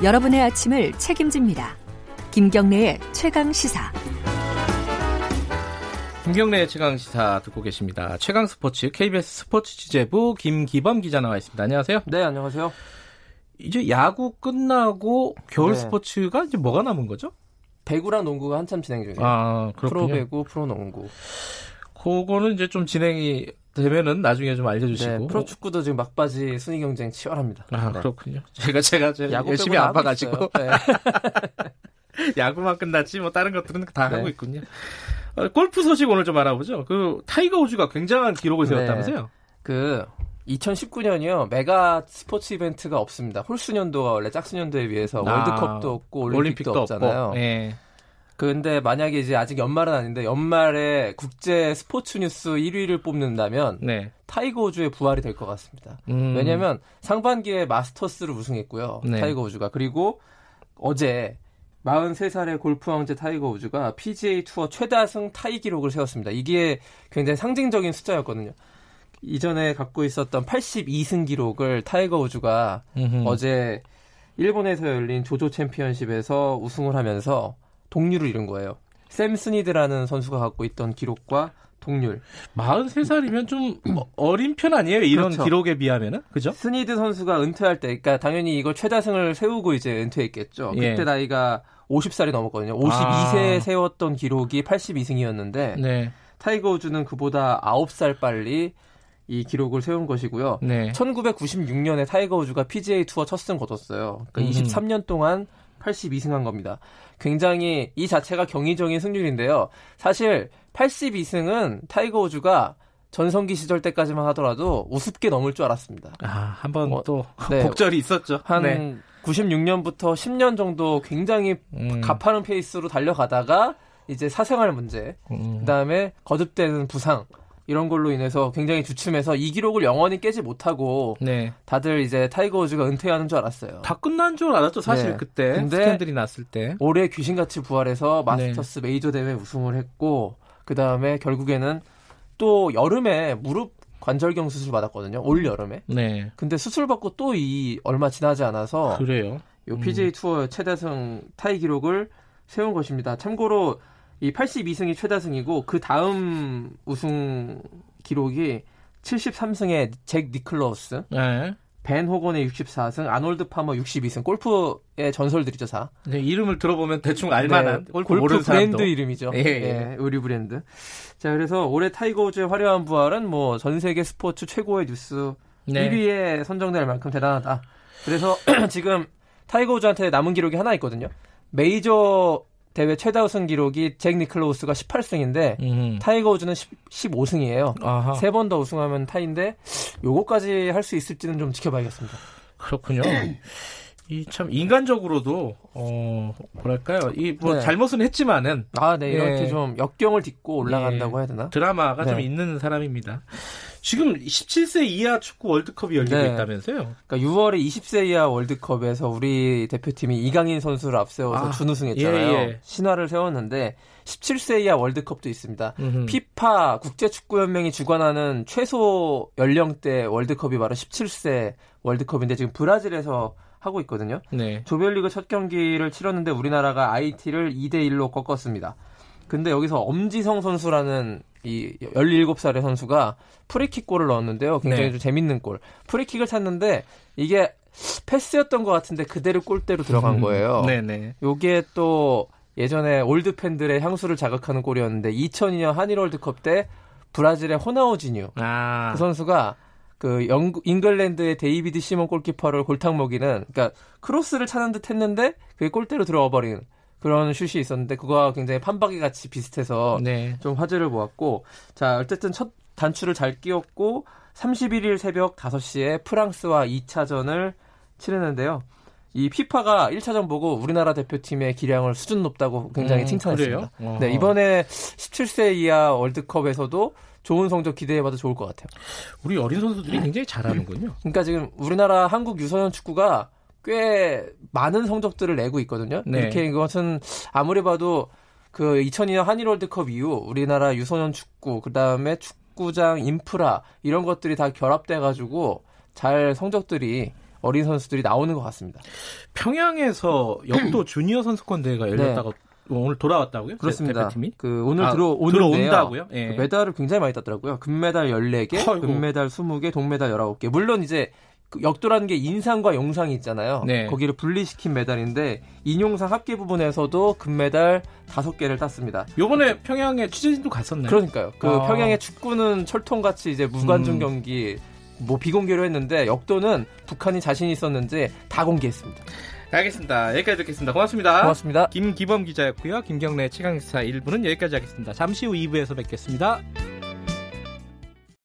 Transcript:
여러분의 아침을 책임집니다. 김경래의 최강 시사. 김경래 최강 시사 듣고 계십니다. 최강 스포츠 KBS 스포츠 취재부 김기범 기자 나와 있습니다. 안녕하세요. 네, 안녕하세요. 이제 야구 끝나고 겨울 네. 스포츠가 이제 뭐가 남은 거죠? 배구랑 농구가 한참 진행 중이에요. 아, 그렇군요. 프로 배구, 프로 농구. 그거는 이제 좀 진행이 되면은 나중에 좀 알려주시고. 네, 프로 축구도 지금 막바지 순위 경쟁 치열합니다. 아, 네. 그렇군요. 제가, 제가, 제가 야구 열심히 아파가지고. 있어요. 네. 야구만 끝났지, 뭐, 다른 것들은 다 네. 하고 있군요. 어, 골프 소식 오늘 좀 알아보죠. 그, 타이거 우즈가 굉장한 기록을 네. 세웠다면서요? 그 2019년이요 메가 스포츠 이벤트가 없습니다. 홀수년도가 원래 짝수년도에 비해서 아, 월드컵도 없고 올림픽도, 없잖아요. 없고. 예. 근데 만약에 이제 아직 연말은 아닌데 연말에 국제 스포츠 뉴스 1위를 뽑는다면 네. 타이거 우즈의 부활이 될 것 같습니다. 음. 왜냐하면 상반기에 마스터스를 우승했고요. 네. 타이거 우즈가 그리고 어제 43살의 골프 황제 타이거 우즈가 PGA 투어 최다승 타이 기록을 세웠습니다. 이게 굉장히 상징적인 숫자였거든요. 이전에 갖고 있었던 82승 기록을 타이거 우즈가 음흠. 어제 일본에서 열린 조조 챔피언십에서 우승을 하면서 동률을 이룬 거예요. 샘 스니드라는 선수가 갖고 있던 기록과 동률. 43살이면 좀 어린 편 아니에요? 이런 그렇죠. 기록에 비하면은? 그죠? 스니드 선수가 은퇴할 때, 그러니까 당연히 이걸 최다승을 세우고 이제 은퇴했겠죠. 예. 그때 나이가 50살이 넘었거든요. 52세에 아. 세웠던 기록이 82승이었는데 네. 타이거 우즈는 그보다 9살 빨리 이 기록을 세운 것이고요. 네. 1996년에 타이거 우즈가 PGA 투어 첫 승 거뒀어요. 그러니까 음. 23년 동안 82승한 겁니다. 굉장히 이 자체가 경이적인 승률인데요. 사실 82승은 타이거 우즈가 전성기 시절 때까지만 하더라도 우습게 넘을 줄 알았습니다. 아, 한번 어, 또 네. 곡절이 있었죠. 한 네. 96년부터 10년 정도 굉장히 음. 가파른 페이스로 달려가다가 이제 사생활 문제, 음. 그다음에 거듭되는 부상 이런 걸로 인해서 굉장히 주춤해서 이 기록을 영원히 깨지 못하고 네. 다들 이제 타이거 우즈가 은퇴하는 줄 알았어요. 다 끝난 줄 알았죠, 사실 네. 그때. 근데 스캔들이 났을 때. 올해 귀신같이 부활해서 네. 마스터스 메이저 대회 우승을 했고 그 다음에 결국에는 또 여름에 무릎 관절경 수술 받았거든요. 올 여름에. 네. 근데 수술 받고 또 이 얼마 지나지 않아서 그래요. 요 PGA 투어 최다승 타이 기록을 세운 것입니다. 참고로 이 82승이 최다승이고 그 다음 우승 기록이 73승의 잭 니클라우스, 네. 벤 호건의 64승, 아놀드 파머 62승. 골프의 전설들이죠, 다. 네, 이름을 들어보면 대충 알만한 네, 골프, 골프 브랜드. 이름이죠. 예, 예. 의류 브랜드. 자, 그래서 올해 타이거 우즈의 화려한 부활은 뭐 전 세계 스포츠 최고의 뉴스 네. 1위에 선정될 만큼 대단하다. 그래서 지금 타이거 우즈한테 남은 기록이 하나 있거든요. 메이저 대회 최다 우승 기록이 잭 니클라우스가 18승인데 음. 타이거 우즈는 15, 승이에요 아하. 세번 더 우승하면 타인데 요거까지 할 수 있을지는 좀 지켜봐야겠습니다. 그렇군요. 이 참 인간적으로도 어 뭐랄까요 이 뭐 네. 잘못은 했지만은 아, 네. 이렇게 예. 좀 역경을 딛고 올라간다고 예. 해야 되나? 드라마가 좀 네. 있는 사람입니다. 지금 17세 이하 축구 월드컵이 열리고 네. 있다면서요? 그러니까 6월에 20세 이하 월드컵에서 우리 대표팀이 이강인 선수를 앞세워서 아, 준우승했잖아요. 예, 예. 신화를 세웠는데 17세 이하 월드컵도 있습니다. 음흠. 피파 국제축구연맹이 주관하는 최소 연령대 월드컵이 바로 17세 월드컵인데 지금 브라질에서 하고 있거든요. 네. 조별리그 첫 경기를 치렀는데 우리나라가 IT를 2대 1로 꺾었습니다. 근데 여기서 엄지성 선수라는 이 17살의 선수가 프리킥 골을 넣었는데요. 굉장히 네. 좀 재밌는 골. 프리킥을 찼는데 이게 패스였던 것 같은데 그대로 골대로 들어간 거예요. 네네. 요게 또 예전에 올드 팬들의 향수를 자극하는 골이었는데 2002년 한일 월드컵 때 브라질의 호나우지뉴 아. 그 선수가 그 영국 잉글랜드의 데이비드 시먼 골키퍼를 골탕 먹이는 그러니까 크로스를 차는 듯 했는데 그게 골대로 들어가 버리는 그런 슛이 있었는데 그거와 굉장히 판박이 같이 비슷해서 네. 좀 화제를 모았고 자 어쨌든 첫 단추를 잘 끼웠고 31일 새벽 5시에 프랑스와 2차전을 치르는데요. 이 피파가 1차전 보고 우리나라 대표팀의 기량을 수준 높다고 굉장히 음, 칭찬했습니다. 그래요? 네, 이번에 17세 이하 월드컵에서도 좋은 성적 기대해봐도 좋을 것 같아요. 우리 어린 선수들이 굉장히 잘하는군요. 그러니까 지금 우리나라 한국 유소년 축구가 꽤 많은 성적들을 내고 있거든요. 네. 이렇게 이것은 아무리 봐도 그 2002년 한일 월드컵 이후 우리나라 유소년 축구 그다음에 축구장 인프라 이런 것들이 다 결합돼 가지고 잘 성적들이 어린 선수들이 나오는 것 같습니다. 평양에서 역도 주니어 선수권 대회가 열렸다고 오늘 돌아왔다고요? 제 그렇습니다. 대표팀이? 그 오늘 아, 들어 오는데요. 들어온다고요? 예. 그 메달을 굉장히 많이 땄더라고요. 금메달 14개, 아이고. 금메달 20개, 동메달 19개. 물론 이제 그 역도라는 게 인상과 용상이 있잖아요. 네. 거기를 분리시킨 메달인데 인용상 합계 부분에서도 금메달 5개를 땄습니다. 요번에 평양에 취재진도 갔었나요? 그러니까요. 그 아. 평양의 축구는 철통같이 이제 무관중 음. 경기 뭐 비공개로 했는데 역도는 북한이 자신 있었는지 다 공개했습니다. 알겠습니다. 여기까지 듣겠습니다. 고맙습니다. 고맙습니다. 김기범 기자였고요. 김경래 최강시사 1부는 여기까지 하겠습니다. 잠시 후 2부에서 뵙겠습니다.